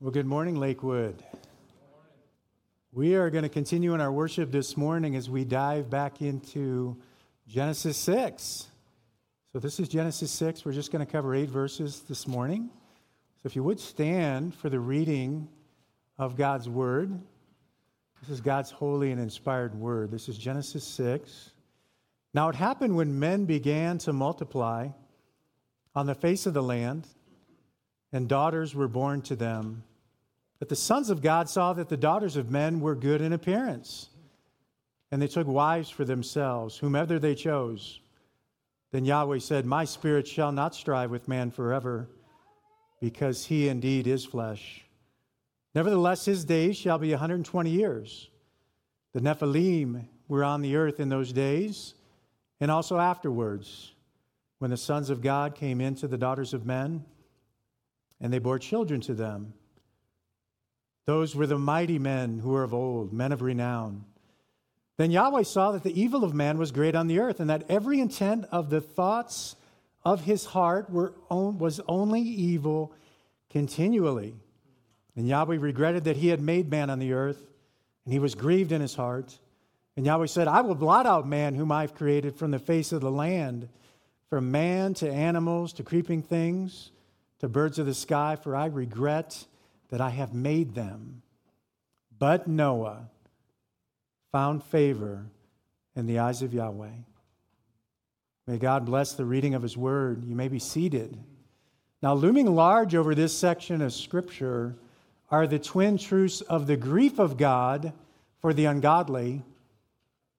Well, good morning, Lakewood. We are going to continue in our worship this morning as we dive back into Genesis 6. So, this is Genesis 6. We're just going to cover eight verses this morning. So, if you would stand for the reading of God's Word, this is God's holy and inspired Word. This is Genesis 6. Now, it happened when men began to multiply on the face of the land, and daughters were born to them that the sons of God saw that the daughters of men were good in appearance, and they took wives for themselves, whomever they chose. Then Yahweh said, My spirit shall not strive with man forever, because he indeed is flesh. Nevertheless, his days shall be 120 years. The Nephilim were on the earth in those days, and also afterwards, when the sons of God came into the daughters of men, and they bore children to them. Those were the mighty men who were of old, men of renown. Then Yahweh saw that the evil of man was great on the earth, and that every intent of the thoughts of his heart were, was only evil continually. And Yahweh regretted that he had made man on the earth, and he was grieved in his heart. And Yahweh said, I will blot out man whom I've created from the face of the land, from man to animals to creeping things to birds of the sky, for I regret that I have made them. But Noah found favor in the eyes of Yahweh. May God bless the reading of his word. You may be seated. Now, looming large over this section of Scripture are the twin truths of the grief of God for the ungodly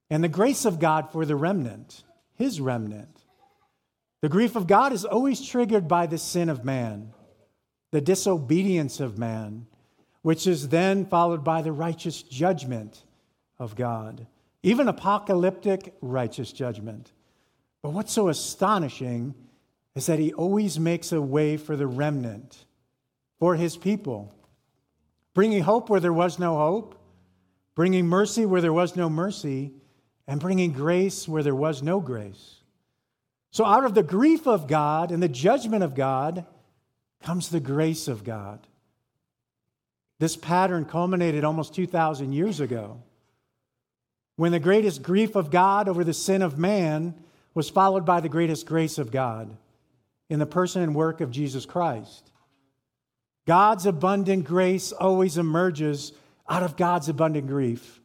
and the grace of God for the remnant, his remnant. The grief of God is always triggered by the sin of man the disobedience of man, which is then followed by the righteous judgment of God, even apocalyptic righteous judgment. But what's so astonishing is that he always makes a way for the remnant, for his people, bringing hope where there was no hope, bringing mercy where there was no mercy, and bringing grace where there was no grace. So, out of the grief of God and the judgment of God, comes the grace of God. This pattern culminated almost 2,000 years ago when the greatest grief of God over the sin of man was followed by the greatest grace of God in the person and work of Jesus Christ. God's abundant grace always emerges out of God's abundant grief.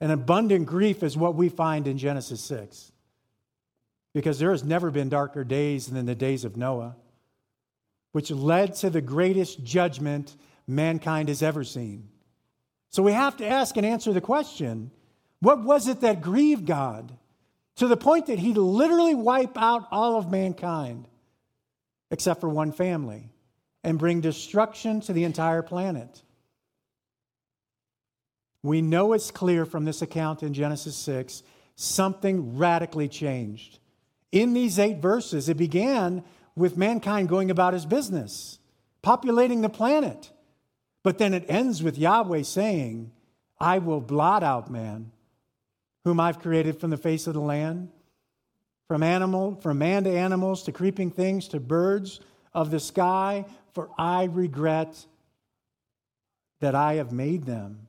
And abundant grief is what we find in Genesis 6. Because there has never been darker days than the days of Noah which led to the greatest judgment mankind has ever seen. So we have to ask and answer the question what was it that grieved God to the point that he literally wipe out all of mankind except for one family and bring destruction to the entire planet? We know it's clear from this account in Genesis 6 something radically changed. In these eight verses, it began with mankind going about his business, populating the planet. But then it ends with Yahweh saying, I will blot out man, whom I've created from the face of the land, from animal, from man to animals, to creeping things, to birds of the sky, for I regret that I have made them.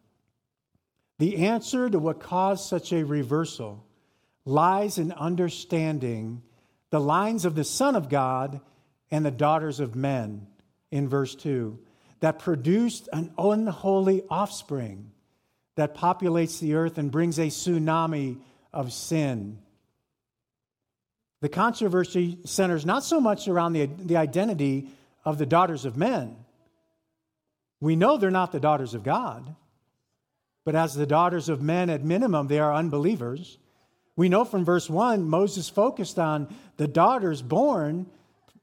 The answer to what caused such a reversal lies in understanding the lines of the Son of God and the daughters of men in verse 2 that produced an unholy offspring that populates the earth and brings a tsunami of sin. The controversy centers not so much around the, the identity of the daughters of men. We know they're not the daughters of God, but as the daughters of men, at minimum, they are unbelievers. We know from verse 1, Moses focused on the daughters born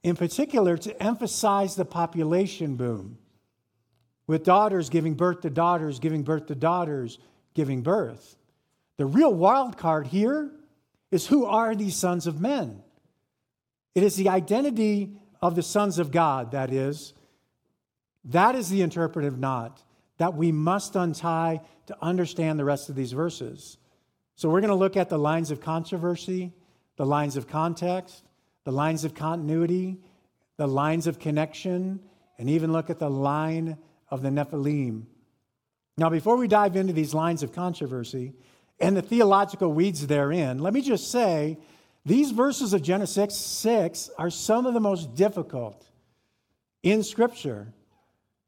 in particular to emphasize the population boom, with daughters giving birth to daughters, giving birth to daughters, giving birth. The real wild card here is who are these sons of men? It is the identity of the sons of God, that is. That is the interpretive knot that we must untie to understand the rest of these verses. So we're going to look at the lines of controversy, the lines of context, the lines of continuity, the lines of connection, and even look at the line of the Nephilim. Now, before we dive into these lines of controversy and the theological weeds therein, let me just say these verses of Genesis 6 are some of the most difficult in Scripture,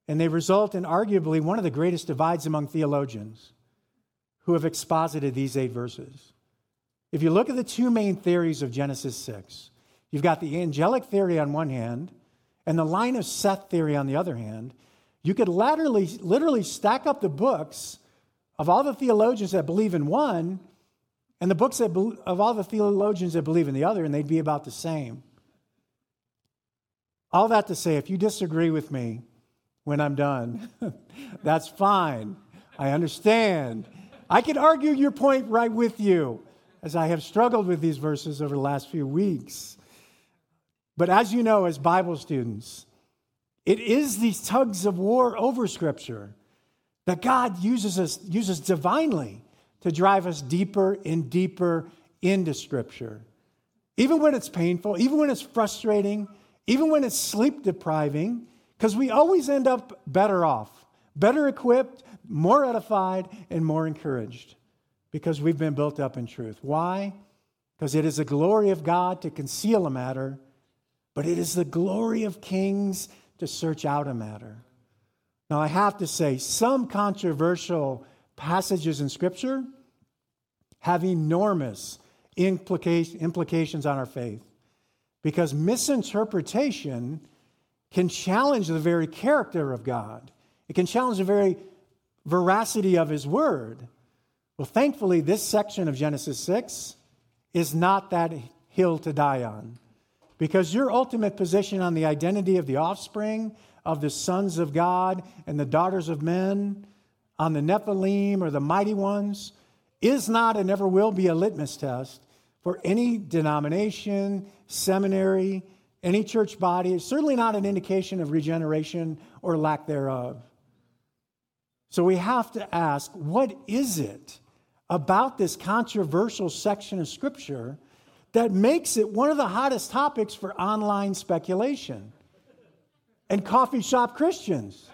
and they result in arguably one of the greatest divides among theologians who have exposited these eight verses. If you look at the two main theories of Genesis 6, you've got the angelic theory on one hand and the line of Seth theory on the other hand. You could laterally, literally stack up the books of all the theologians that believe in one and the books that, of all the theologians that believe in the other, and they'd be about the same. All that to say, if you disagree with me when I'm done, that's fine. I understand. I can argue your point right with you, as I have struggled with these verses over the last few weeks. But as you know, as Bible students, it is these tugs of war over Scripture that God uses us uses divinely to drive us deeper and deeper into Scripture. Even when it's painful, even when it's frustrating, even when it's sleep depriving, because we always end up better off, better equipped, more edified, and more encouraged because we've been built up in truth. Why? Because it is the glory of God to conceal a matter, but it is the glory of kings to search out a matter. Now, I have to say, some controversial passages in Scripture have enormous implications on our faith because misinterpretation can challenge the very character of God. It can challenge the very veracity of His Word. Well, thankfully, this section of Genesis 6 is not that hill to die on because your ultimate position on the identity of the offspring of the sons of God and the daughters of men, on the Nephilim or the mighty ones, is not and never will be a litmus test for any denomination, seminary, any church body. It's certainly not an indication of regeneration or lack thereof. So we have to ask what is it about this controversial section of Scripture that makes it one of the hottest topics for online speculation and coffee shop Christians?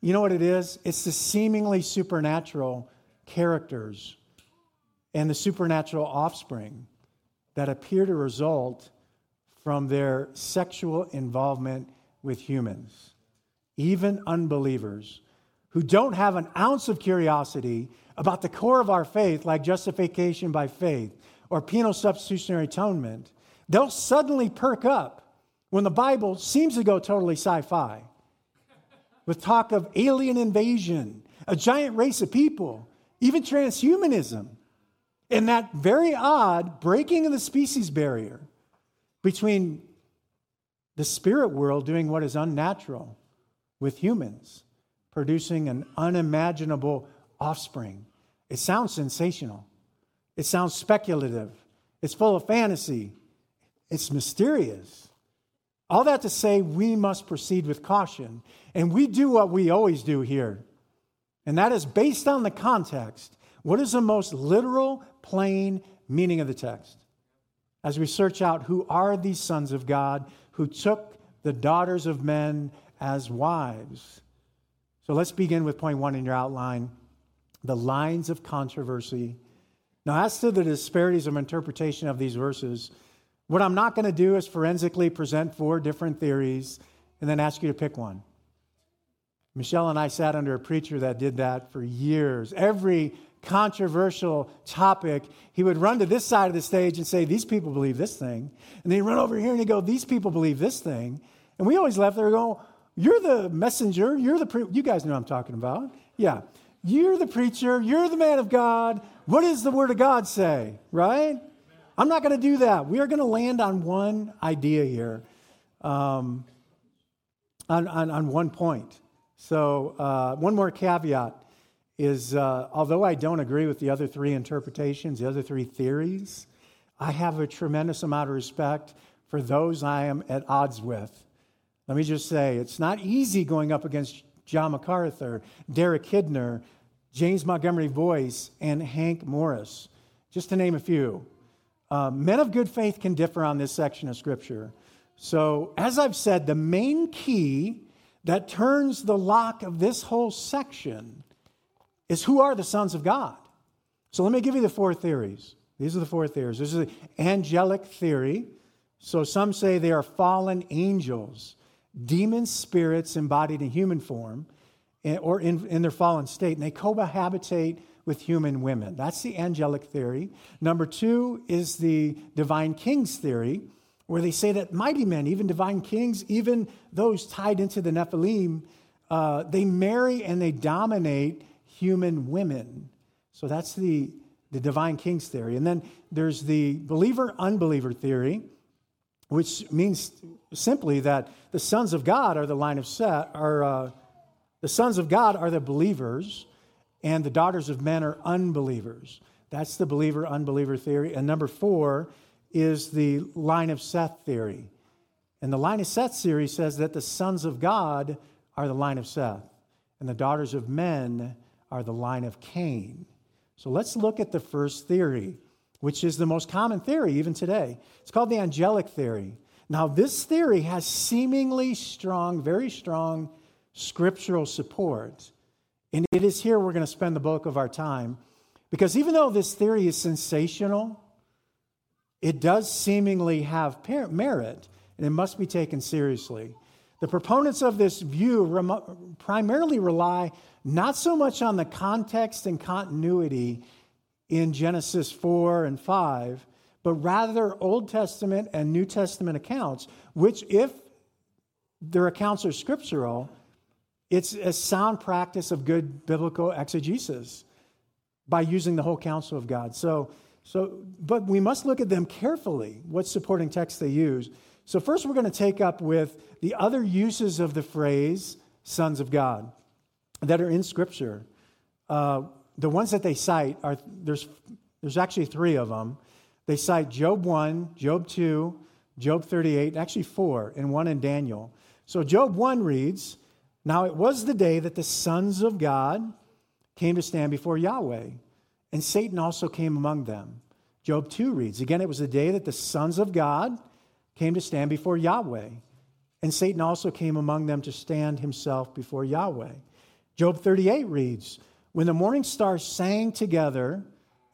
You know what it is? It's the seemingly supernatural characters and the supernatural offspring that appear to result from their sexual involvement with humans, even unbelievers who don't have an ounce of curiosity about the core of our faith, like justification by faith or penal substitutionary atonement, they'll suddenly perk up when the Bible seems to go totally sci fi with talk of alien invasion, a giant race of people even transhumanism, and that very odd breaking of the species barrier between the spirit world doing what is unnatural with humans, producing an unimaginable offspring. It sounds sensational. It sounds speculative. It's full of fantasy. It's mysterious. All that to say, we must proceed with caution. And we do what we always do here and that is based on the context. What is the most literal, plain meaning of the text? As we search out who are these sons of God who took the daughters of men as wives. So let's begin with point one in your outline the lines of controversy. Now, as to the disparities of interpretation of these verses, what I'm not going to do is forensically present four different theories and then ask you to pick one. Michelle and I sat under a preacher that did that for years. Every controversial topic, he would run to this side of the stage and say, These people believe this thing. And then he'd run over here and he'd go, These people believe this thing. And we always left there going, You're the messenger. You're the pre-. You guys know what I'm talking about. Yeah. You're the preacher. You're the man of God. What does the word of God say? Right? I'm not going to do that. We are going to land on one idea here, um, on, on, on one point. So, uh, one more caveat is uh, although I don't agree with the other three interpretations, the other three theories, I have a tremendous amount of respect for those I am at odds with. Let me just say, it's not easy going up against John MacArthur, Derek Kidner, James Montgomery Boice, and Hank Morris, just to name a few. Uh, men of good faith can differ on this section of Scripture. So, as I've said, the main key that turns the lock of this whole section is who are the sons of God? So, let me give you the four theories. These are the four theories. This is the angelic theory. So, some say they are fallen angels, demon spirits embodied in human form or in, in their fallen state, and they cohabitate with human women. That's the angelic theory. Number two is the divine kings theory, where they say that mighty men, even divine kings, even those tied into the Nephilim, uh, they marry and they dominate human women. So that's the, the divine kings theory. And then there's the believer unbeliever theory, which means simply that the sons of God are the line of Seth, are uh, the sons of God are the believers, and the daughters of men are unbelievers. That's the believer unbeliever theory. And number four is the line of Seth theory. And the line of Seth theory says that the sons of God are the line of Seth, and the daughters of men are the line of Cain. So let's look at the first theory, which is the most common theory even today. It's called the angelic theory. Now, this theory has seemingly strong, very strong scriptural support. And it is here we're going to spend the bulk of our time. Because even though this theory is sensational, it does seemingly have merit, and it must be taken seriously. The proponents of this view primarily rely not so much on the context and continuity in Genesis 4 and 5, but rather Old Testament and New Testament accounts, which, if their accounts are scriptural, it's a sound practice of good biblical exegesis by using the whole counsel of God. So, so, but we must look at them carefully, what supporting text they use. So, first, we're going to take up with the other uses of the phrase sons of God that are in Scripture. Uh, the ones that they cite are there's, there's actually three of them. They cite Job 1, Job 2, Job 38, actually four, and one in Daniel. So, Job 1 reads, Now it was the day that the sons of God came to stand before Yahweh and Satan also came among them. Job 2 reads Again, it was the day that the sons of God came to stand before Yahweh, and Satan also came among them to stand himself before Yahweh. Job 38 reads When the morning stars sang together,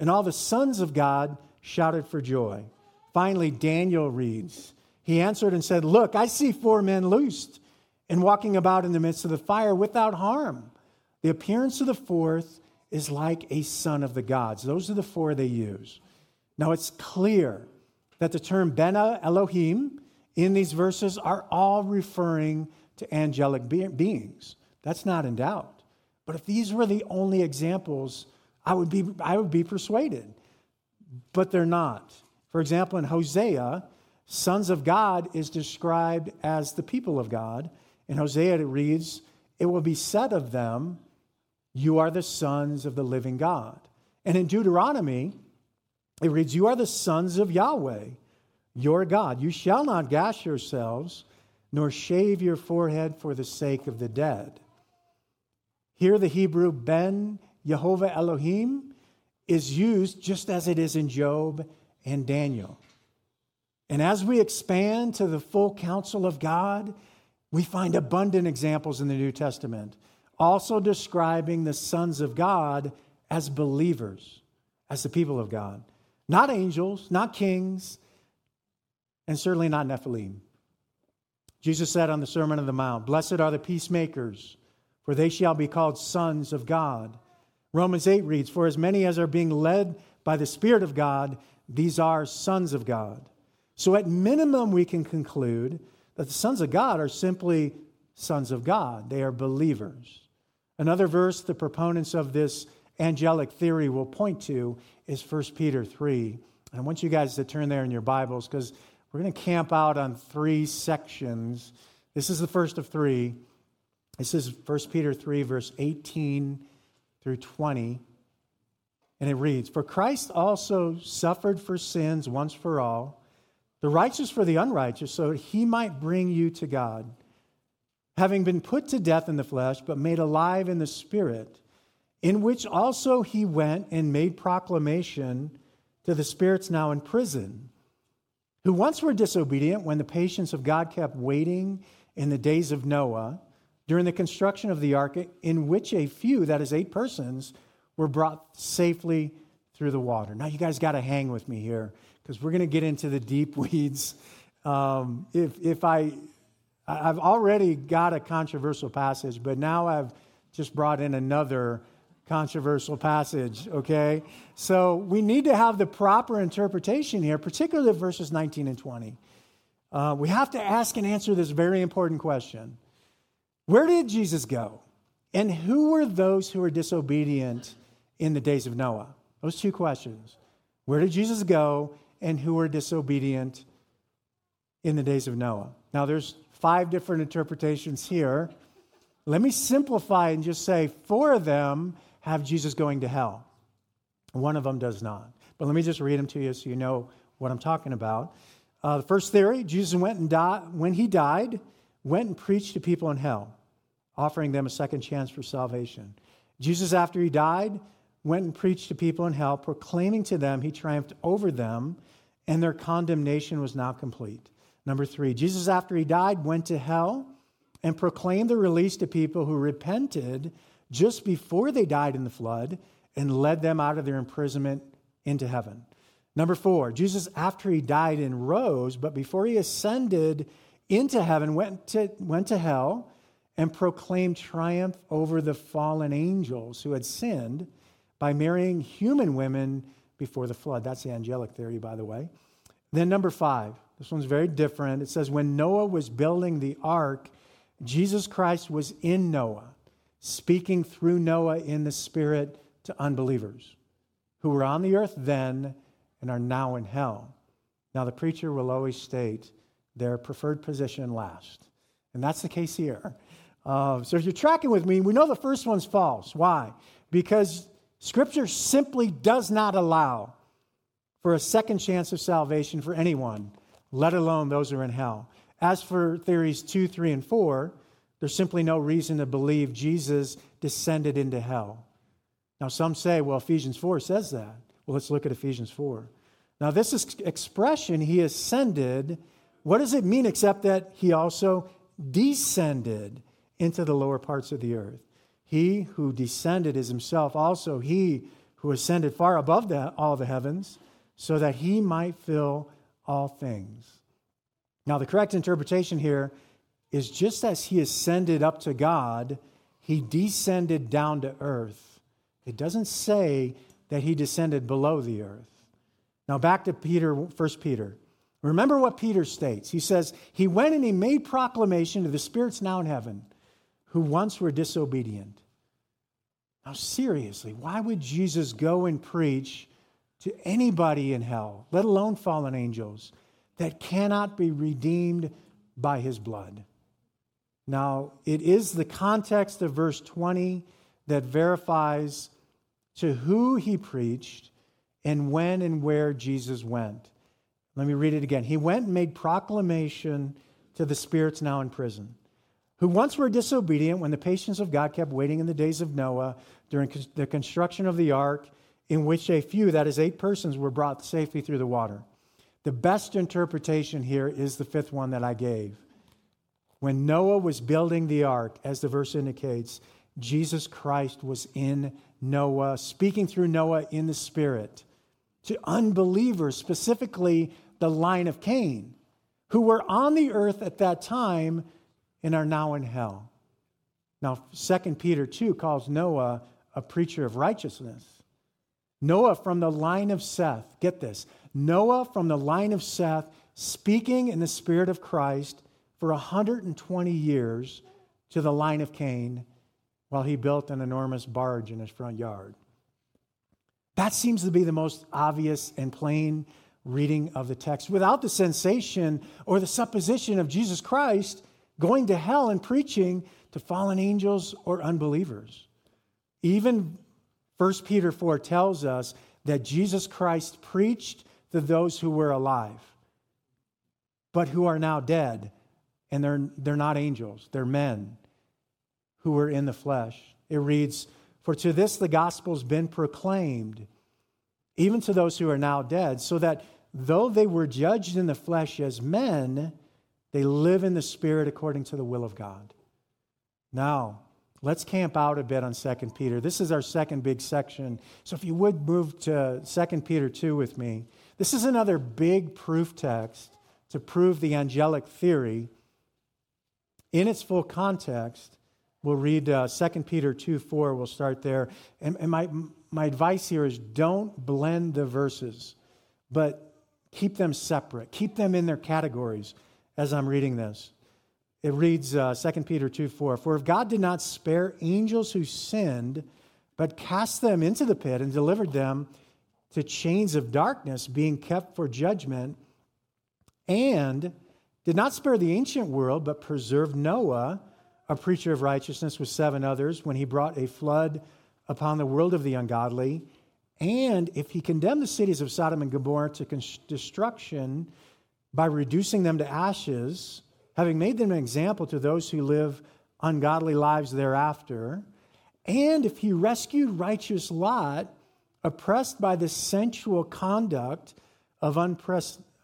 and all the sons of God shouted for joy. Finally, Daniel reads He answered and said, Look, I see four men loosed and walking about in the midst of the fire without harm. The appearance of the fourth is like a son of the gods. Those are the four they use. Now it's clear that the term Bena Elohim in these verses are all referring to angelic be- beings. That's not in doubt. But if these were the only examples, I would be, I would be persuaded. But they're not. For example, in Hosea, sons of God is described as the people of God. In Hosea, it reads, It will be said of them, you are the sons of the living God. And in Deuteronomy, it reads, You are the sons of Yahweh, your God. You shall not gash yourselves, nor shave your forehead for the sake of the dead. Here, the Hebrew Ben Jehovah Elohim is used just as it is in Job and Daniel. And as we expand to the full counsel of God, we find abundant examples in the New Testament also describing the sons of God as believers, as the people of God. Not angels, not kings, and certainly not Nephilim. Jesus said on the Sermon on the Mount, Blessed are the peacemakers, for they shall be called sons of God. Romans 8 reads, For as many as are being led by the Spirit of God, these are sons of God. So, at minimum, we can conclude that the sons of God are simply sons of God. They are believers. Another verse the proponents of this angelic theory will point to is 1 Peter 3. I want you guys to turn there in your Bibles because we're going to camp out on three sections. This is the first of three. This is 1 Peter 3, verse 18 through 20. And it reads For Christ also suffered for sins once for all, the righteous for the unrighteous, so that he might bring you to God having been put to death in the flesh, but made alive in the spirit, in which also he went and made proclamation to the spirits now in prison, who once were disobedient when the patience of God kept waiting in the days of Noah during the construction of the ark, in which a few, that is, eight persons, were brought safely through the water. Now, you guys got to hang with me here because we're going to get into the deep weeds. Um, if, if I, I've already got a controversial passage, but now I've just brought in another controversial passage, okay? So we need to have the proper interpretation here, particularly verses 19 and 20. Uh, we have to ask and answer this very important question Where did Jesus go? And who were those who were disobedient in the days of Noah? Those two questions. Where did Jesus go and who were disobedient in the days of Noah? Now, there's five different interpretations here. Let me simplify and just say four of them have Jesus going to hell. One of them does not. But let me just read them to you so you know what I'm talking about. Uh, the first theory Jesus went and died, when he died, went and preached to people in hell, offering them a second chance for salvation. Jesus, after he died, went and preached to people in hell, proclaiming to them he triumphed over them and their condemnation was now complete. Number three, Jesus, after he died, went to hell and proclaimed the release to people who repented just before they died in the flood and led them out of their imprisonment into heaven. Number four, Jesus, after he died and rose, but before he ascended into heaven, went to, went to hell and proclaim triumph over the fallen angels who had sinned by marrying human women before the flood. That's the angelic theory, by the way. Then, number five, this one's very different. It says, When Noah was building the ark, Jesus Christ was in Noah, speaking through Noah in the Spirit to unbelievers who were on the earth then and are now in hell. Now, the preacher will always state their preferred position last. And that's the case here. Uh, so if you're tracking with me, we know the first one's false. Why? Because Scripture simply does not allow for a second chance of salvation for anyone, let alone those who are in hell. As for theories two, three, and four, there's simply no reason to believe Jesus descended into hell. Now, some say, well, Ephesians 4 says that. Well, let's look at Ephesians 4. Now, this is expression, he ascended, what does it mean except that he also descended into the lower parts of the earth? He who descended is himself also he who ascended far above the, all the heavens, so that he might fill all things. Now, the correct interpretation here is just as he ascended up to God, he descended down to earth. It doesn't say that he descended below the earth. Now, back to Peter, 1 Peter. Remember what Peter states. He says, He went and he made proclamation to the spirits now in heaven who once were disobedient. Now, seriously, why would Jesus go and preach to anybody in hell, let alone fallen angels, that cannot be redeemed by his blood? Now, it is the context of verse 20 that verifies to who he preached and when and where Jesus went. Let me read it again. He went and made proclamation to the spirits now in prison who once were disobedient when the patience of God kept waiting in the days of Noah during the construction of the ark, in which a few, that is, eight persons, were brought safely through the water. The best interpretation here is the fifth one that I gave. When Noah was building the ark, as the verse indicates, Jesus Christ was in Noah, speaking through Noah in the Spirit to unbelievers, specifically the line of Cain, who were on the earth at that time and are now in hell. Now, 2 Peter 2 calls Noah a preacher of righteousness. Noah from the line of Seth, get this Noah from the line of Seth, speaking in the Spirit of Christ for 120 years to the line of Cain while he built an enormous barge in his front yard. That seems to be the most obvious and plain reading of the text without the sensation or the supposition of Jesus Christ going to hell and preaching to fallen angels or unbelievers. Even 1 Peter 4 tells us that Jesus Christ preached to those who were alive, but who are now dead. And they're, they're not angels, they're men who were in the flesh. It reads, For to this the gospel's been proclaimed, even to those who are now dead, so that though they were judged in the flesh as men, they live in the spirit according to the will of God. Now, let's camp out a bit on 2 Peter. This is our second big section. So if you would move to 2 Peter 2 with me. This is another big proof text to prove the angelic theory in its full context. We'll read uh, 2 Peter 2 4. We'll start there. And, and my, my advice here is don't blend the verses, but keep them separate, keep them in their categories as I'm reading this. It reads uh, 2 Peter 2 4 For if God did not spare angels who sinned, but cast them into the pit and delivered them to chains of darkness, being kept for judgment, and did not spare the ancient world, but preserved Noah, a preacher of righteousness, with seven others, when he brought a flood upon the world of the ungodly. And if he condemned the cities of Sodom and Gomorrah to destruction by reducing them to ashes, having made them an example to those who live ungodly lives thereafter. And if he rescued righteous Lot, oppressed by the sensual conduct of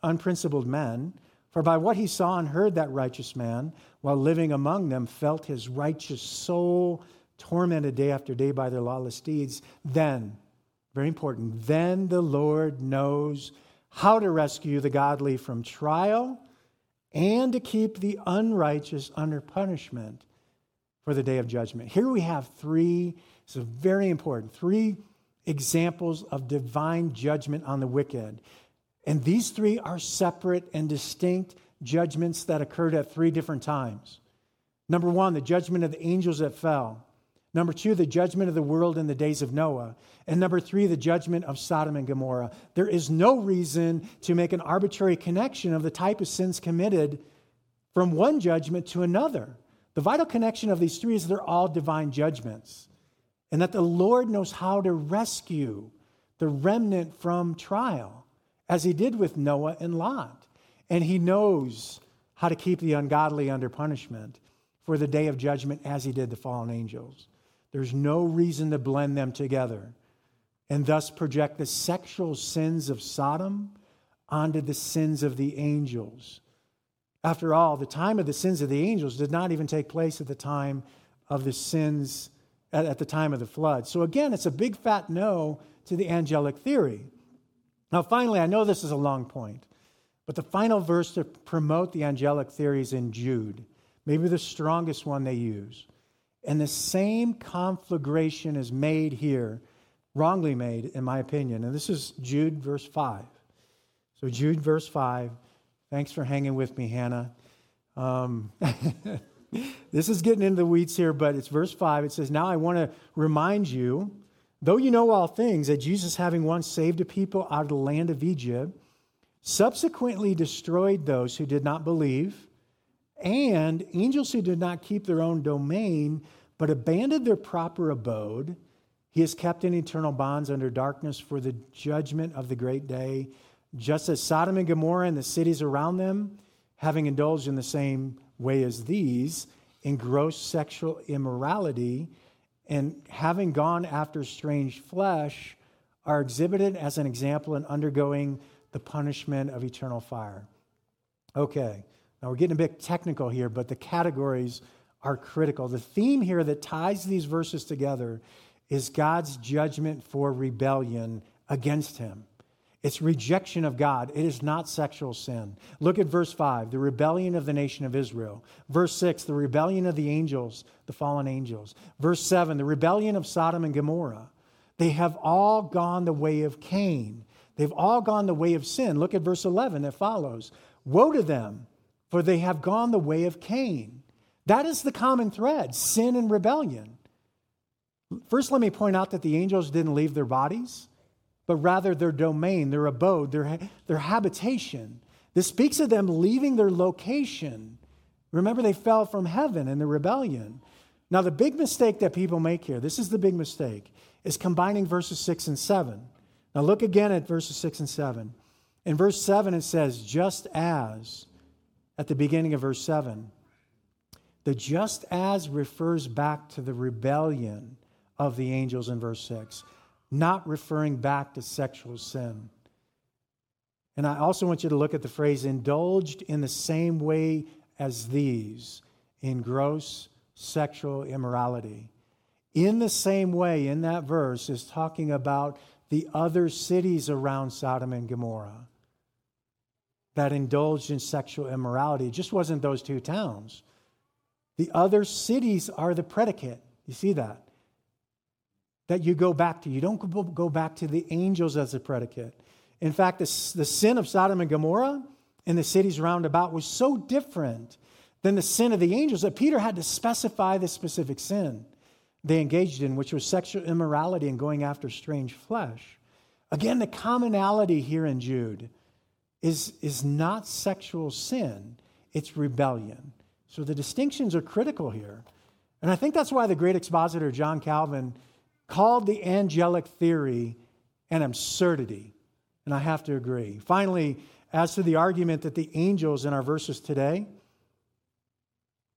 unprincipled men, for by what he saw and heard, that righteous man, while living among them, felt his righteous soul tormented day after day by their lawless deeds, then, very important, then the Lord knows how to rescue the godly from trial and to keep the unrighteous under punishment for the day of judgment. Here we have three, this is very important, three examples of divine judgment on the wicked. And these three are separate and distinct judgments that occurred at three different times. Number one, the judgment of the angels that fell. Number two, the judgment of the world in the days of Noah. And number three, the judgment of Sodom and Gomorrah. There is no reason to make an arbitrary connection of the type of sins committed from one judgment to another. The vital connection of these three is they're all divine judgments, and that the Lord knows how to rescue the remnant from trial, as he did with Noah and Lot. And he knows how to keep the ungodly under punishment for the day of judgment, as he did the fallen angels. There's no reason to blend them together and thus project the sexual sins of Sodom onto the sins of the angels. After all, the time of the sins of the angels did not even take place at the time of the sins at, the time of the flood. So again, it's a big fat no to the angelic theory. Now, finally, I know this is a long point, but the final verse to promote the angelic theory is in Jude, maybe the strongest one they use. And the same conflagration is made here, wrongly made, in my opinion. And this is Jude, verse 5. So, Jude, verse 5. Thanks for hanging with me, Hannah. Um, this is getting into the weeds here, but it's verse 5. It says, Now I want to remind you, though you know all things, that Jesus, having once saved a people out of the land of Egypt, subsequently destroyed those who did not believe and angels who did not keep their own domain, but abandoned their proper abode, he is kept in eternal bonds under darkness for the judgment of the great day, just as Sodom and Gomorrah and the cities around them, having indulged in the same way as these, in gross sexual immorality, and having gone after strange flesh, are exhibited as an example in undergoing the punishment of eternal fire. Okay, now, we're getting a bit technical here, but the categories are critical. The theme here that ties these verses together is God's judgment for rebellion against him. It's rejection of God. It is not sexual sin. Look at verse 5, the rebellion of the nation of Israel. Verse 6, the rebellion of the angels, the fallen angels. Verse 7, the rebellion of Sodom and Gomorrah. They have all gone the way of Cain. They've all gone the way of sin. Look at verse 11 that follows. Woe to them! For they have gone the way of Cain. That is the common thread sin and rebellion. First, let me point out that the angels didn't leave their bodies, but rather their domain, their abode, their, their habitation. This speaks of them leaving their location. Remember, they fell from heaven in the rebellion. Now, the big mistake that people make here, this is the big mistake, is combining verses 6 and 7. Now, look again at verses 6 and 7. In verse 7, it says, just as at the beginning of verse 7. The just as refers back to the rebellion of the angels in verse 6, not referring back to sexual sin. And I also want you to look at the phrase indulged in the same way as these in gross sexual immorality. In the same way, in that verse, is talking about the other cities around Sodom and Gomorrah that indulged in sexual immorality. It just wasn't those two towns. The other cities are the predicate. You see that? That you go back to. You don't go back to the angels as a predicate. In fact, the, the sin of Sodom and Gomorrah and the cities round about was so different than the sin of the angels that Peter had to specify the specific sin they engaged in, which was sexual immorality and going after strange flesh. Again, the commonality here in Jude is, is not sexual sin, it's rebellion. So the distinctions are critical here. And I think that's why the great expositor John Calvin called the angelic theory an absurdity. And I have to agree. Finally, as to the argument that the angels in our verses today,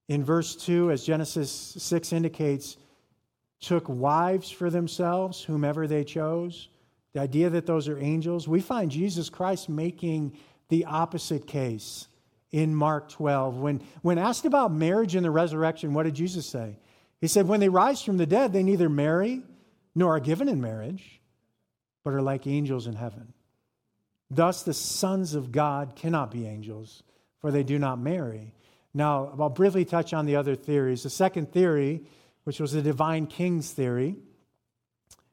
in verse 2, as Genesis 6 indicates, took wives for themselves, whomever they chose, the idea that those are angels, we find Jesus Christ making the opposite case in Mark 12. When, when asked about marriage and the resurrection, what did Jesus say? He said, When they rise from the dead, they neither marry nor are given in marriage, but are like angels in heaven. Thus, the sons of God cannot be angels, for they do not marry. Now, I'll briefly touch on the other theories. The second theory, which was the divine kings theory,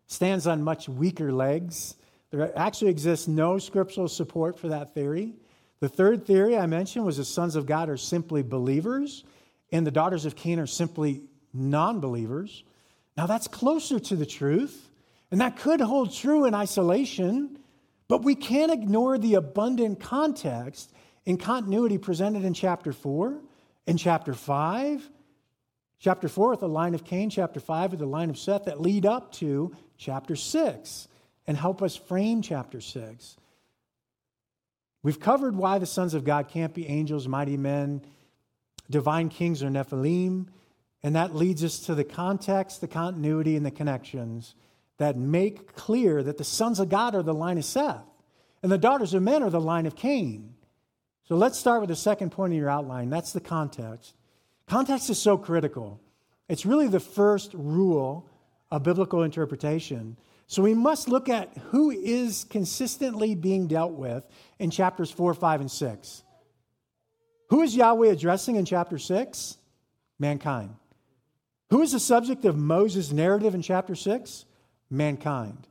stands on much weaker legs. There actually exists no scriptural support for that theory. The third theory I mentioned was the sons of God are simply believers, and the daughters of Cain are simply non believers. Now, that's closer to the truth, and that could hold true in isolation, but we can't ignore the abundant context and continuity presented in chapter 4, in chapter 5, chapter 4 with the line of Cain, chapter 5 with the line of Seth that lead up to chapter 6 and help us frame chapter 6. We've covered why the sons of God can't be angels, mighty men, divine kings, or Nephilim. And that leads us to the context, the continuity, and the connections that make clear that the sons of God are the line of Seth, and the daughters of men are the line of Cain. So let's start with the second point of your outline. That's the context. Context is so critical. It's really the first rule of biblical interpretation. So we must look at who is consistently being dealt with in chapters 4, 5, and 6. Who is Yahweh addressing in chapter 6? Mankind. Who is the subject of Moses' narrative in chapter 6? Mankind.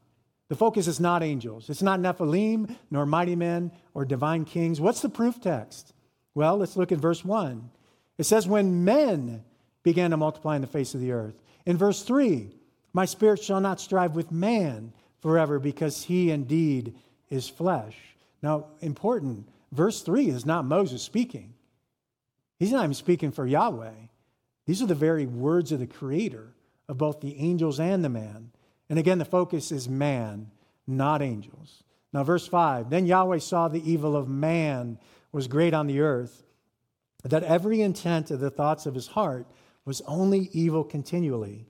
The focus is not angels. It's not Nephilim, nor mighty men, or divine kings. What's the proof text? Well, let's look at verse 1. It says, When men began to multiply in the face of the earth. In verse 3, my spirit shall not strive with man forever because he indeed is flesh. Now, important, verse 3 is not Moses speaking. He's not even speaking for Yahweh. These are the very words of the Creator of both the angels and the man. And again, the focus is man, not angels. Now, verse 5 Then Yahweh saw the evil of man was great on the earth, that every intent of the thoughts of his heart was only evil continually.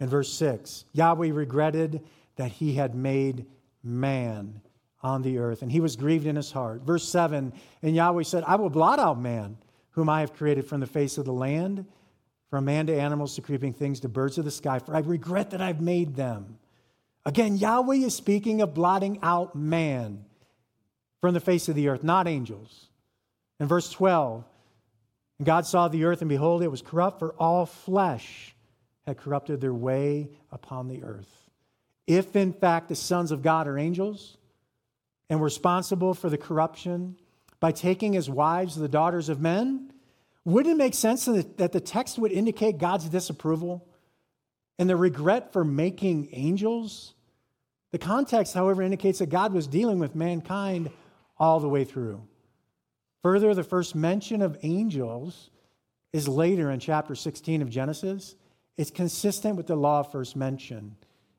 In verse 6, Yahweh regretted that he had made man on the earth, and he was grieved in his heart. Verse 7, and Yahweh said, I will blot out man, whom I have created from the face of the land, from man to animals to creeping things to birds of the sky, for I regret that I've made them. Again, Yahweh is speaking of blotting out man from the face of the earth, not angels. In verse 12, and God saw the earth, and behold, it was corrupt, for all flesh had corrupted their way upon the earth. If, in fact, the sons of God are angels and were responsible for the corruption by taking as wives the daughters of men, wouldn't it make sense that the text would indicate God's disapproval and the regret for making angels? The context, however, indicates that God was dealing with mankind all the way through. Further, the first mention of angels is later in chapter 16 of Genesis. It's consistent with the law of first mention.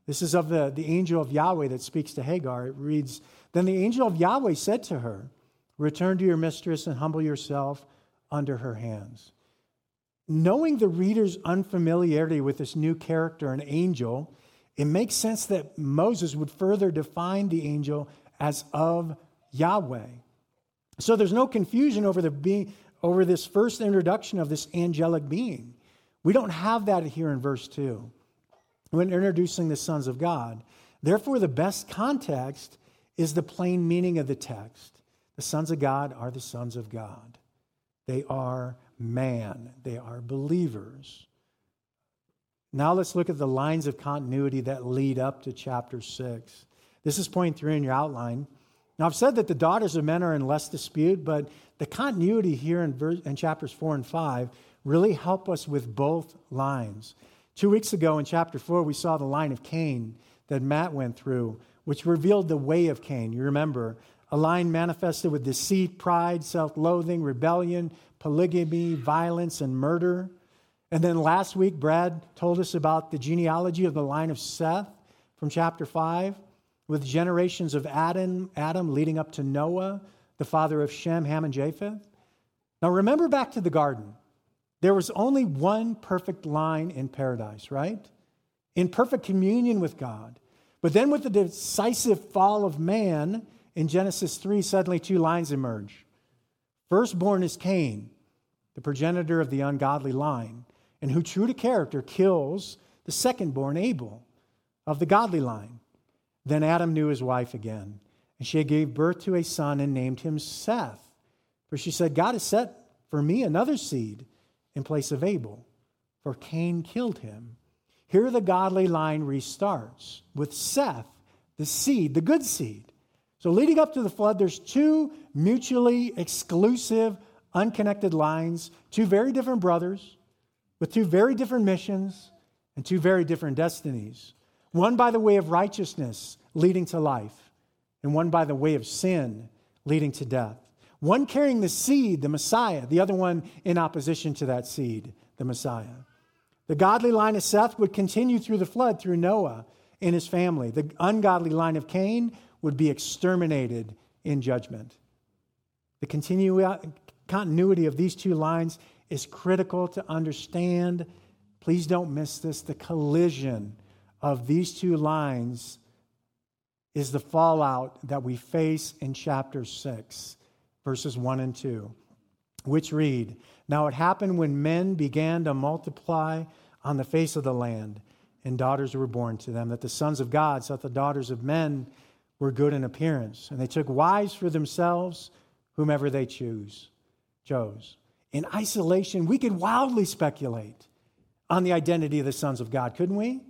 This is of the, the angel of Yahweh that speaks to Hagar. It reads Then the angel of Yahweh said to her, Return to your mistress and humble yourself under her hands. Knowing the reader's unfamiliarity with this new character, an angel, it makes sense that Moses would further define the angel as of Yahweh. So there's no confusion over, the being, over this first introduction of this angelic being. We don't have that here in verse 2 when introducing the sons of God. Therefore, the best context is the plain meaning of the text. The sons of God are the sons of God. They are man, they are believers. Now let's look at the lines of continuity that lead up to chapter 6. This is point three in your outline. Now, I've said that the daughters of men are in less dispute, but the continuity here in, verse, in chapters 4 and 5 really help us with both lines. Two weeks ago in chapter 4, we saw the line of Cain that Matt went through, which revealed the way of Cain. You remember, a line manifested with deceit, pride, self loathing, rebellion, polygamy, violence, and murder. And then last week, Brad told us about the genealogy of the line of Seth from chapter 5, with generations of Adam, Adam leading up to Noah, the father of Shem, Ham, and Japheth. Now remember back to the garden. There was only one perfect line in paradise, right? In perfect communion with God. But then, with the decisive fall of man in Genesis 3, suddenly two lines emerge. Firstborn is Cain, the progenitor of the ungodly line, and who, true to character, kills the secondborn Abel of the godly line. Then Adam knew his wife again, and she gave birth to a son and named him Seth. For she said, God has set for me another seed in place of Abel, for Cain killed him. Here the godly line restarts with Seth, the seed, the good seed. So, leading up to the flood, there's two mutually exclusive, unconnected lines, two very different brothers with two very different missions and two very different destinies. One by the way of righteousness, leading to life, and one by the way of sin, leading to death. One carrying the seed, the Messiah, the other one in opposition to that seed, the Messiah. The godly line of Seth would continue through the flood through Noah and his family. The ungodly line of Cain would be exterminated in judgment. The continu- continuity of these two lines is critical to understand. Please don't miss this. The collision of these two lines is the fallout that we face in chapter 6 verses 1 and 2, which read Now it happened when men began to multiply on the face of the land, and daughters were born to them, that the sons of God saw that the daughters of men were good in appearance, and they took wives for themselves, whomever they choose, chose. In isolation, we could wildly speculate on the identity of the sons of God, couldn't we?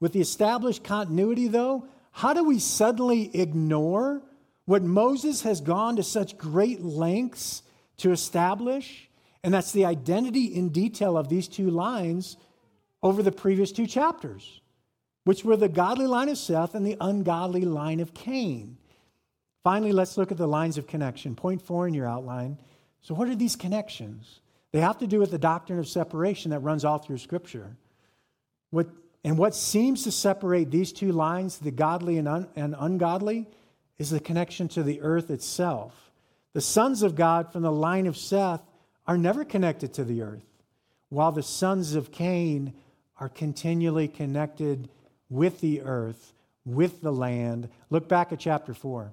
With the established continuity, though, how do we suddenly ignore what Moses has gone to such great lengths to establish, and that's the identity in detail of these two lines over the previous two chapters, which were the godly line of Seth and the ungodly line of Cain. Finally, let's look at the lines of connection. Point four in your outline. So, what are these connections? They have to do with the doctrine of separation that runs all through Scripture. What, and what seems to separate these two lines, the godly and, un, and ungodly, is the connection to the earth itself. The sons of God from the line of Seth are never connected to the earth, while the sons of Cain are continually connected with the earth, with the land. Look back at chapter 4.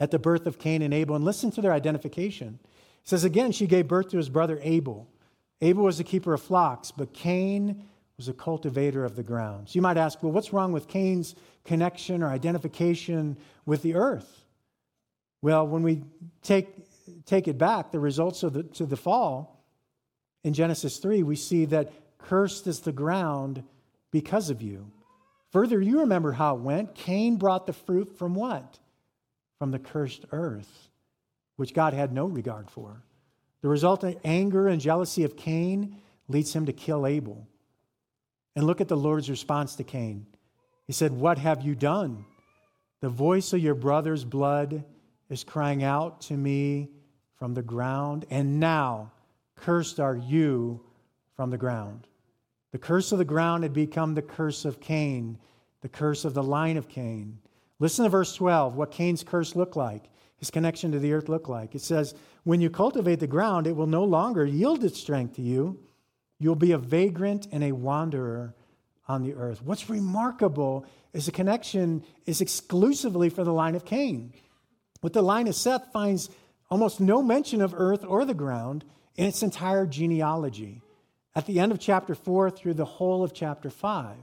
At the birth of Cain and Abel, and listen to their identification. It says again, she gave birth to his brother Abel. Abel was a keeper of flocks, but Cain was a cultivator of the ground. So you might ask, well, what's wrong with Cain's connection or identification with the earth. Well, when we take, take it back, the results of the, to the fall, in Genesis 3, we see that cursed is the ground because of you. Further, you remember how it went. Cain brought the fruit from what? From the cursed earth, which God had no regard for. The resultant anger and jealousy of Cain leads him to kill Abel. And look at the Lord's response to Cain. He said, What have you done? The voice of your brother's blood is crying out to me from the ground, and now cursed are you from the ground. The curse of the ground had become the curse of Cain, the curse of the line of Cain. Listen to verse 12, what Cain's curse looked like, his connection to the earth looked like. It says, When you cultivate the ground, it will no longer yield its strength to you. You'll be a vagrant and a wanderer on the earth. What's remarkable is the connection is exclusively for the line of Cain. What the line of Seth finds Almost no mention of earth or the ground in its entire genealogy, at the end of chapter 4 through the whole of chapter 5.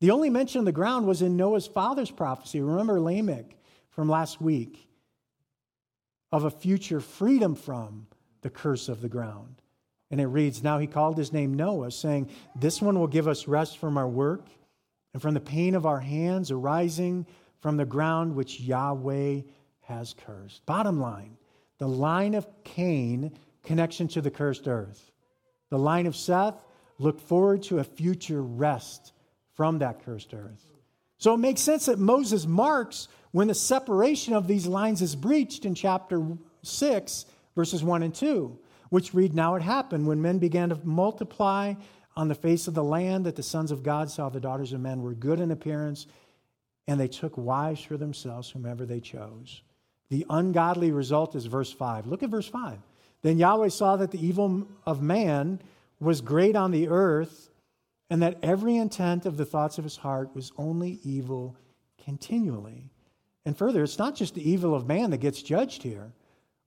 The only mention of the ground was in Noah's father's prophecy. Remember Lamech from last week of a future freedom from the curse of the ground. And it reads Now he called his name Noah, saying, This one will give us rest from our work and from the pain of our hands arising from the ground which Yahweh has cursed. Bottom line the line of Cain, connection to the cursed earth. The line of Seth looked forward to a future rest from that cursed earth. So it makes sense that Moses marks when the separation of these lines is breached in chapter 6, verses 1 and 2, which read Now it happened when men began to multiply on the face of the land that the sons of God saw the daughters of men were good in appearance, and they took wives for themselves, whomever they chose. The ungodly result is verse 5. Look at verse 5. Then Yahweh saw that the evil of man was great on the earth, and that every intent of the thoughts of his heart was only evil continually. And further, it's not just the evil of man that gets judged here,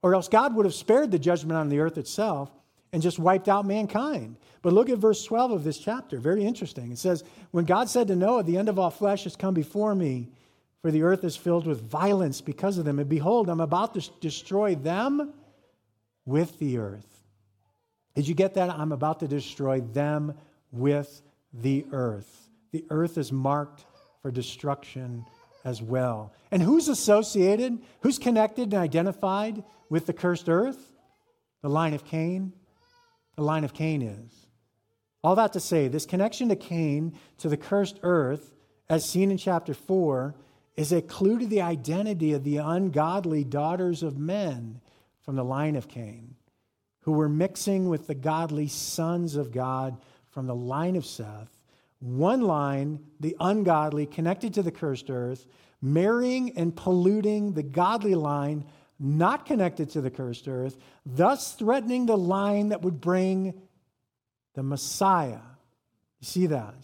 or else God would have spared the judgment on the earth itself and just wiped out mankind. But look at verse 12 of this chapter. Very interesting. It says, When God said to Noah, The end of all flesh has come before me, for the earth is filled with violence because of them. And behold, I'm about to destroy them with the earth. Did you get that? I'm about to destroy them with the earth. The earth is marked for destruction as well. And who's associated, who's connected and identified with the cursed earth? The line of Cain. The line of Cain is. All that to say, this connection to Cain, to the cursed earth, as seen in chapter 4, is a clue to the identity of the ungodly daughters of men from the line of Cain, who were mixing with the godly sons of God from the line of Seth. One line, the ungodly, connected to the cursed earth, marrying and polluting the godly line, not connected to the cursed earth, thus threatening the line that would bring the Messiah. You see that?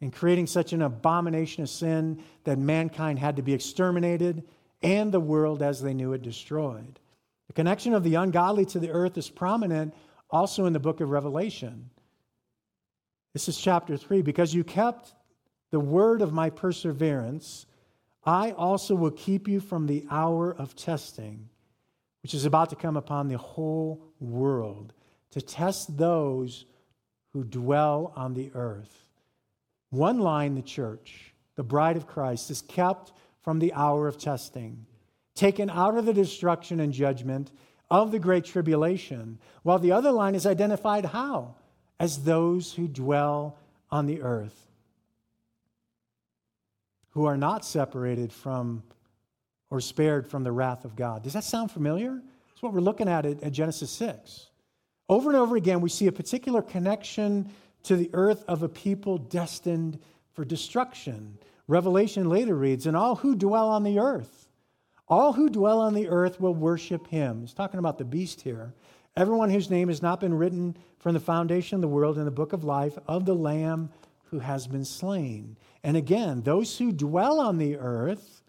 and creating such an abomination of sin that mankind had to be exterminated and the world as they knew it destroyed. The connection of the ungodly to the earth is prominent also in the book of Revelation. This is chapter 3. Because you kept the word of my perseverance, I also will keep you from the hour of testing, which is about to come upon the whole world, to test those who dwell on the earth. One line, the church, the bride of Christ, is kept from the hour of testing, taken out of the destruction and judgment of the great tribulation, while the other line is identified how? As those who dwell on the earth, who are not separated from or spared from the wrath of God. Does that sound familiar? That's what we're looking at at, Genesis 6. Over and over again, we see a particular connection to the earth of a people destined for destruction. Revelation later reads, And all who dwell on the earth, all who dwell on the earth will worship him. He's talking about the beast here. Everyone whose name has not been written from the foundation of the world in the book of life of the Lamb who has been slain. And again, those who dwell on the earth,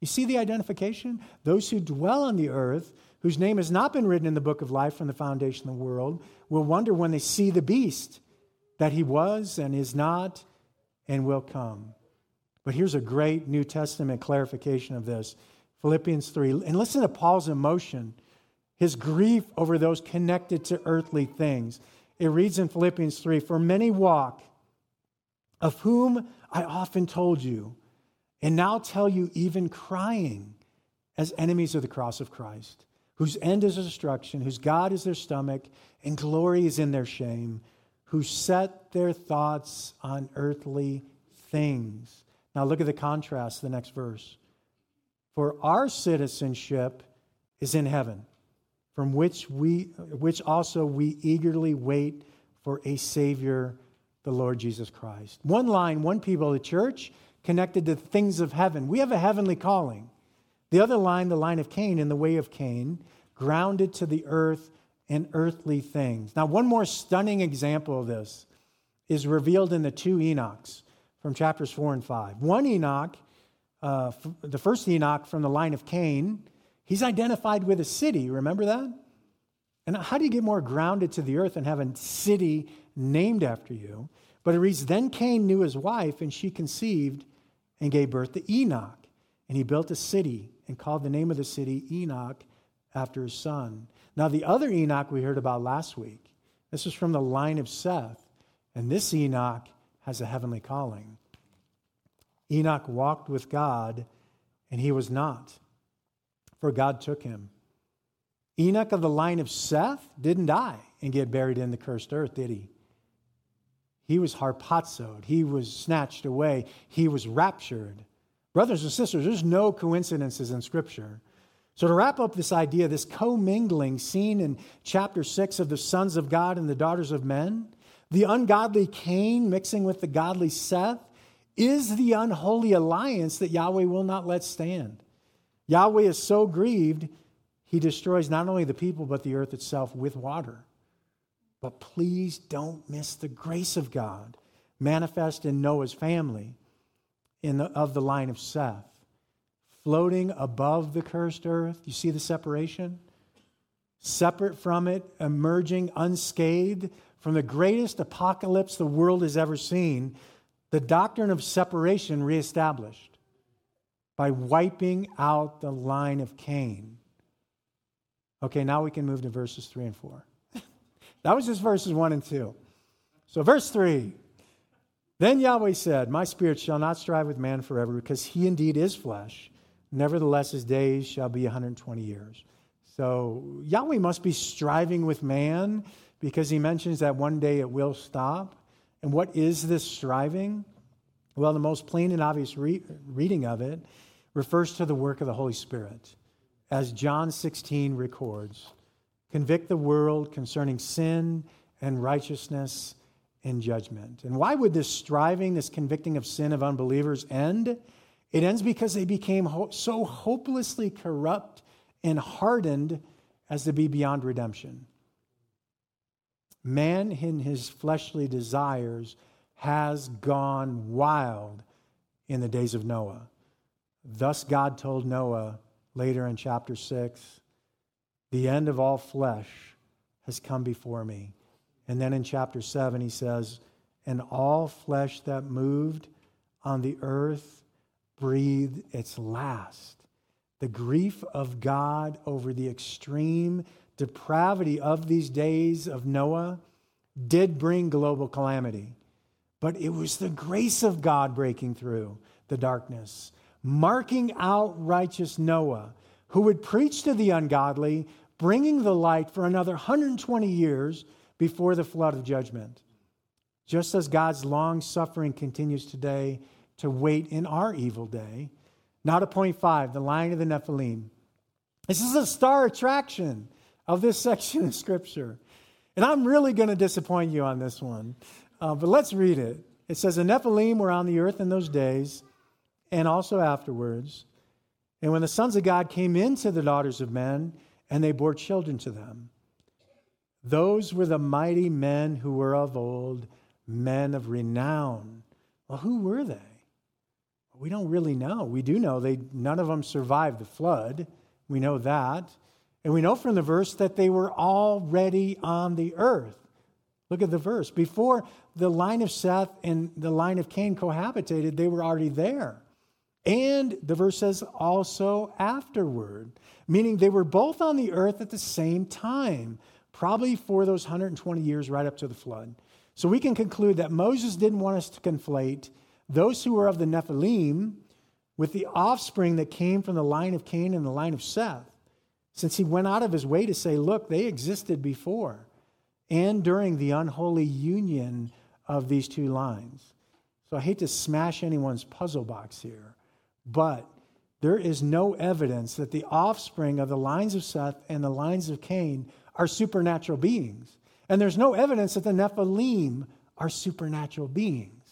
you see the identification? Those who dwell on the earth, whose name has not been written in the book of life from the foundation of the world, will wonder when they see the beast that he was and is not and will come. But here's a great New Testament clarification of this Philippians 3. And listen to Paul's emotion, his grief over those connected to earthly things. It reads in Philippians 3 For many walk, of whom I often told you, and now tell you, even crying, as enemies of the cross of Christ, whose end is destruction, whose God is their stomach, and glory is in their shame who set their thoughts on earthly things. Now look at the contrast, the next verse. For our citizenship is in heaven, from which we which also we eagerly wait for a savior, the Lord Jesus Christ. One line, one people, the church connected to things of heaven. We have a heavenly calling. The other line, the line of Cain in the way of Cain, grounded to the earth and earthly things. Now, one more stunning example of this is revealed in the two Enochs from chapters 4 and 5. One Enoch, uh, the first Enoch from the line of Cain, He's identified with a city. Remember that? And how do you get more grounded to the earth and have a city named after you? But it reads Then Cain knew his wife, and she conceived and gave birth to Enoch. And he built a city and called the name of the city Enoch after his son. Now, the other Enoch we heard about last week, this is from the line of Seth. And this Enoch has a heavenly calling. Enoch walked with God, and he was not, for God took him. Enoch of the line of Seth didn't die and get buried in the cursed earth, did he? He was harpazoed. He was snatched away. He was raptured. Brothers and sisters, there's no coincidences in Scripture. So, to wrap up this idea, this commingling seen in chapter 6 of the sons of God and the daughters of men, the ungodly Cain mixing with the godly Seth, is the unholy alliance that Yahweh will not let stand. Yahweh is so grieved, he destroys not only the people, but the earth itself with water. But please don't miss the grace of God manifest in Noah's family in the, of the line of Seth. Floating above the cursed earth, you see the separation? Separate from it, emerging unscathed from the greatest apocalypse the world has ever seen the doctrine of separation reestablished by wiping out the line of Cain. Okay, now we can move to verses 3 and 4. that was just verses 1 and 2. So, verse 3 Then Yahweh said, My spirit shall not strive with man forever, because he indeed is flesh. Nevertheless, his days shall be 120 years. So, Yahweh must be striving with man because he mentions that one day it will stop. And what is this striving? Well, the most plain and obvious re- reading of it refers to the work of the Holy Spirit. As John 16 records, convict the world concerning sin and righteousness and judgment. And why would this striving, this convicting of sin of unbelievers end? It ends because they became ho- so hopelessly corrupt and hardened as to be beyond redemption. Man, in his fleshly desires, has gone wild in the days of Noah. Thus, God told Noah later in chapter 6 the end of all flesh has come before me. And then in chapter 7, he says, And all flesh that moved on the earth breathed its last. The grief of God over the extreme depravity of these days of Noah did bring global calamity, but it was the grace of God breaking through the darkness, marking out righteous Noah, who would preach to the ungodly, bringing the light for another 120 years before the flood of judgment. Just as God's long suffering continues today to wait in our evil day. Now to point five, the line of the Nephilim. This is a star attraction of this section of Scripture. And I'm really going to disappoint you on this one, uh, but let's read it. It says, The Nephilim were on the earth in those days and also afterwards. And when the sons of God came into the daughters of men, and they bore children to them, those were the mighty men who were of old, men of renown. Well, who were they? We don't really know. We do know they none of them survived the flood. We know that. And we know from the verse that they were already on the earth. Look at the verse. Before the line of Seth and the line of Cain cohabitated, they were already there. And the verse says also afterward, meaning they were both on the earth at the same time, probably for those 120 years right up to the flood. So we can conclude that Moses didn't want us to conflate those who were of the Nephilim with the offspring that came from the line of Cain and the line of Seth since he went out of his way to say, look, they existed before and during the unholy union of these two lines. So I hate to smash anyone's puzzle box here, but there is no evidence that the offspring of the lines of Seth and the lines of Cain are supernatural beings. And there's no evidence that the Nephilim are supernatural beings.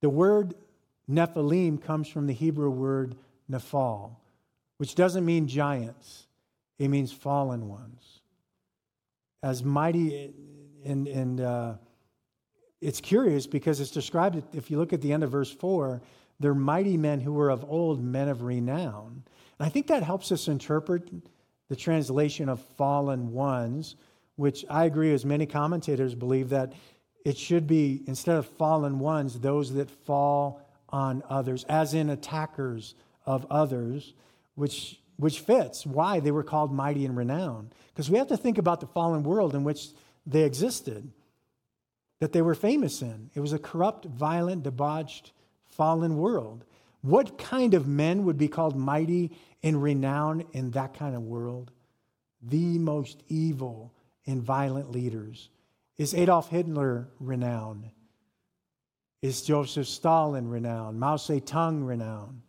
The word Nephilim comes from the Hebrew word nephal, which doesn't mean giants, it means fallen ones. As mighty, and, and uh, it's curious because it's described, if you look at the end of verse 4, they're mighty men who were of old, men of renown. And I think that helps us interpret the translation of fallen ones, which I agree, as many commentators believe that it should be, instead of fallen ones, those that fall on others, as in attackers of others, which, which fits why they were called mighty and renowned. Because we have to think about the fallen world in which they existed, that they were famous in. It was a corrupt, violent, debauched, fallen world. What kind of men would be called mighty and renowned in that kind of world? The most evil and violent leaders is Adolf Hitler renowned? Is Joseph Stalin renowned? Mao Zedong renowned?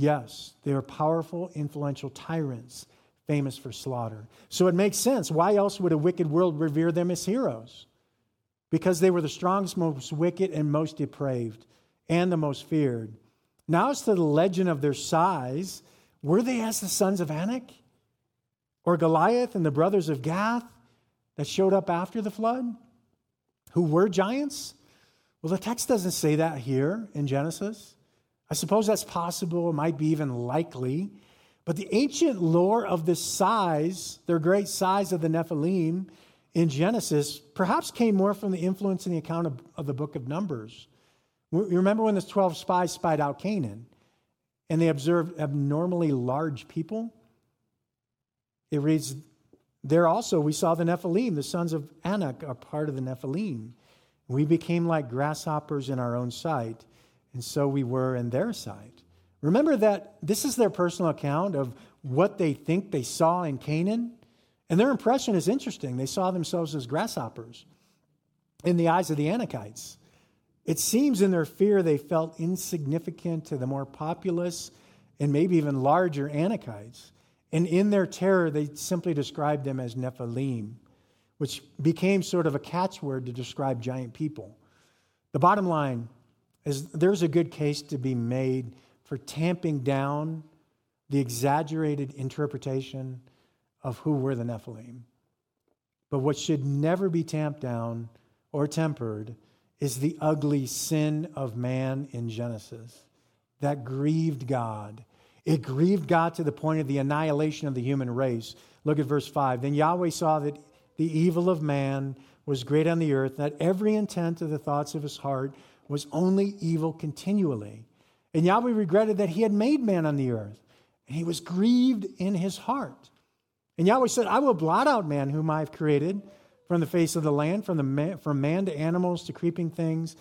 Yes, they are powerful, influential tyrants, famous for slaughter. So it makes sense. Why else would a wicked world revere them as heroes? Because they were the strongest, most wicked, and most depraved, and the most feared. Now, as to the legend of their size, were they as the sons of Anak? Or Goliath and the brothers of Gath? that showed up after the flood who were giants? Well, the text doesn't say that here in Genesis. I suppose that's possible, it might be even likely. But the ancient lore of the size, their great size of the Nephilim in Genesis, perhaps came more from the influence in the account of, of the book of Numbers. You remember when the 12 spies spied out Canaan and they observed abnormally large people? It reads, there also, we saw the Nephilim, the sons of Anak are part of the Nephilim. We became like grasshoppers in our own sight, and so we were in their sight. Remember that this is their personal account of what they think they saw in Canaan. And their impression is interesting. They saw themselves as grasshoppers in the eyes of the Anakites. It seems in their fear they felt insignificant to the more populous and maybe even larger Anakites. And in their terror, they simply described them as Nephilim, which became sort of a catchword to describe giant people. The bottom line there's a good case to be made for tamping down the exaggerated interpretation of who were the Nephilim. But what should never be tamped down or tempered is the ugly sin of man in Genesis that grieved God it grieved God to the point of the annihilation of the human race. Look at verse 5. Then Yahweh saw that the evil of man was great on the earth, that every intent of the thoughts of his heart was only evil continually. And Yahweh regretted that he had made man on the earth, and he was grieved in his heart. And Yahweh said, I will blot out man whom I have created from the face of the land, from, the man, from man to animals to creeping things,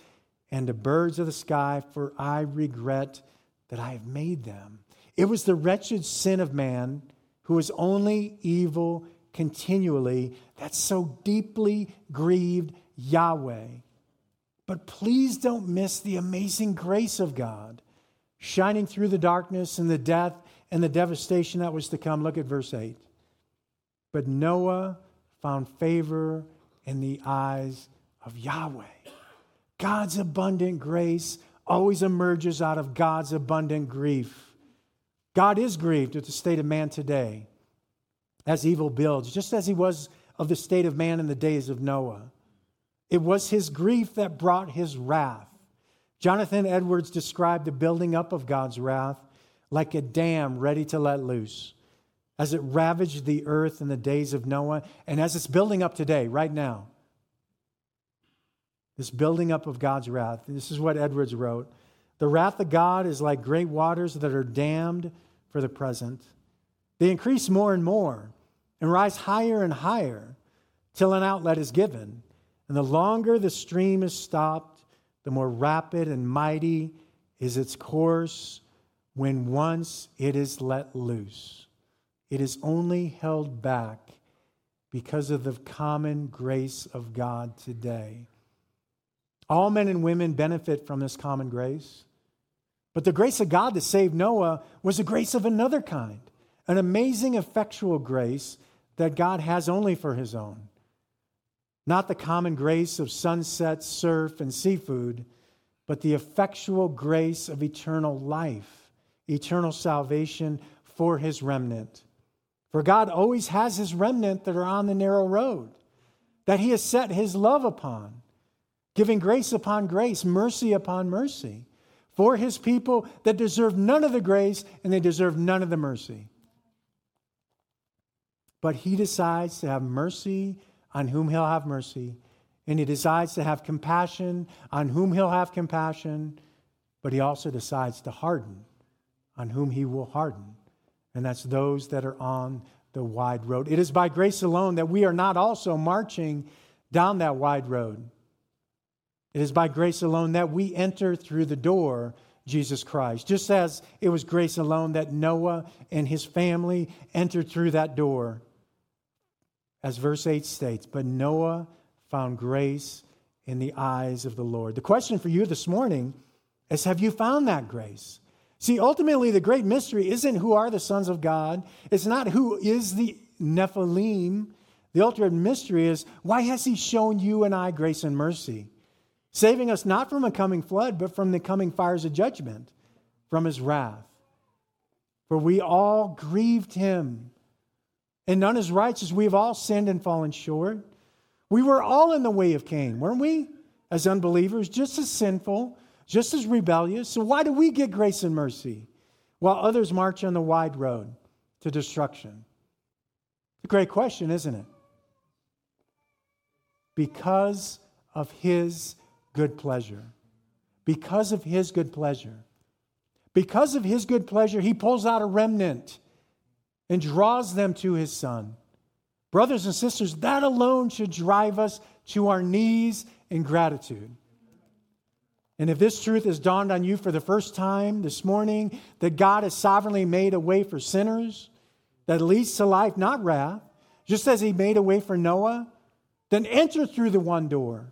and to birds of the sky, for I regret that I have made them. It was the wretched sin of man who was only evil continually that so deeply grieved Yahweh. But please don't miss the amazing grace of God shining through the darkness and the death and the devastation that was to come. Look at verse 8. But Noah found favor in the eyes of Yahweh. God's abundant grace always emerges out of God's abundant grief. God is grieved at the state of man today as evil builds, just as he was of the state of man in the days of Noah. It was his grief that brought his wrath. Jonathan Edwards described the building up of God's wrath like a dam ready to let loose as it ravaged the earth in the days of Noah and as it's building up today, right now. This building up of God's wrath. This is what Edwards wrote. The wrath of God is like great waters that are dammed for the present. They increase more and more and rise higher and higher till an outlet is given. And the longer the stream is stopped, the more rapid and mighty is its course when once it is let loose. It is only held back because of the common grace of God today. All men and women benefit from this common grace. But the grace of God that saved Noah was a grace of another kind, an amazing, effectual grace that God has only for his own. Not the common grace of sunset, surf, and seafood, but the effectual grace of eternal life, eternal salvation for his remnant. For God always has his remnant that are on the narrow road, that he has set his love upon, giving grace upon grace, mercy upon mercy. for his people that deserve none of the grace and they deserve none of the mercy. But he decides to have mercy on whom he'll have mercy, and he decides to have compassion on whom he'll have compassion, but he also decides to harden on whom he will harden, and that's those that are on the wide road. It is by grace alone that we are not also marching down that wide road. It is by grace alone that we enter through the door, Jesus Christ. Just as it was grace alone that Noah and his family entered through that door. As verse 8 states, but Noah found grace in the eyes of the Lord. The question for you this morning is have you found that grace? See, ultimately, the great mystery isn't who are the sons of God, it's not who is the Nephilim. The ultimate mystery is why has He shown you and I grace and mercy? Saving us not from a coming flood, but from the coming fires of judgment, from His wrath. For we all grieved Him, and none is righteous. We have all sinned and fallen short. We were all in the way of Cain, weren't we? As unbelievers, just as sinful just as rebellious. So, why do we get grace and mercy while others march on the wide road to destruction? It's a great question, isn't it? Because of his good pleasure. Because of his good pleasure. Because of his good pleasure, he pulls out a remnant and draws them to his son. Brothers and sisters, that alone should drive us to our knees in gratitude. And if this truth has dawned on you for the first time this morning, that God has sovereignly made a way for sinners that leads to life, not wrath, just as He made a way for Noah, then enter through the one door,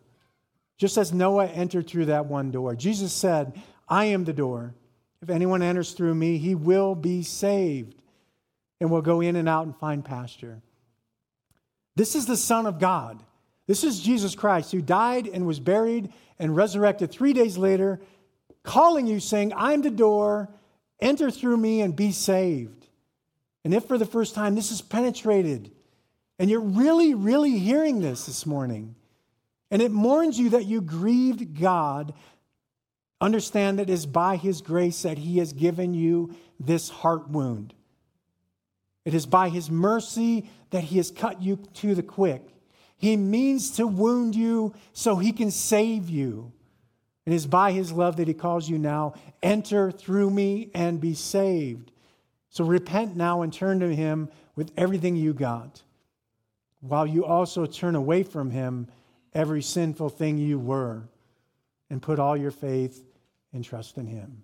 just as Noah entered through that one door. Jesus said, I am the door. If anyone enters through me, he will be saved and will go in and out and find pasture. This is the Son of God. This is Jesus Christ who died and was buried and resurrected three days later, calling you, saying, I'm the door, enter through me and be saved. And if for the first time this is penetrated, and you're really, really hearing this this morning, and it mourns you that you grieved God, understand that it is by His grace that He has given you this heart wound. It is by His mercy that He has cut you to the quick. He means to wound you so he can save you. It is by his love that he calls you now, enter through me and be saved. So repent now and turn to him with everything you got, while you also turn away from him every sinful thing you were, and put all your faith and trust in him.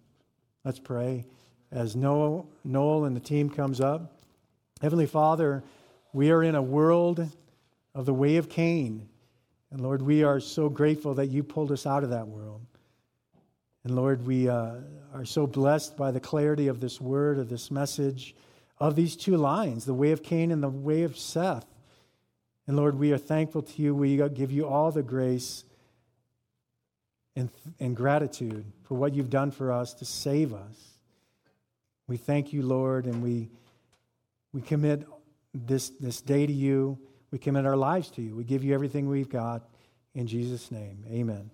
Let's pray as Noel, Noel and the team comes up. Heavenly Father, we are in a world of the way of Cain. And Lord, we are so grateful that you pulled us out of that world. And Lord, we uh, are so blessed by the clarity of this word, of this message, of these two lines, the way of Cain and the way of Seth. And Lord, we are thankful to you. We give you all the grace and, and gratitude for what you've done for us to save us. We thank you, Lord, and we, we commit this, this day to you. We commit our lives to you. We give you everything we've got. In Jesus' name, amen.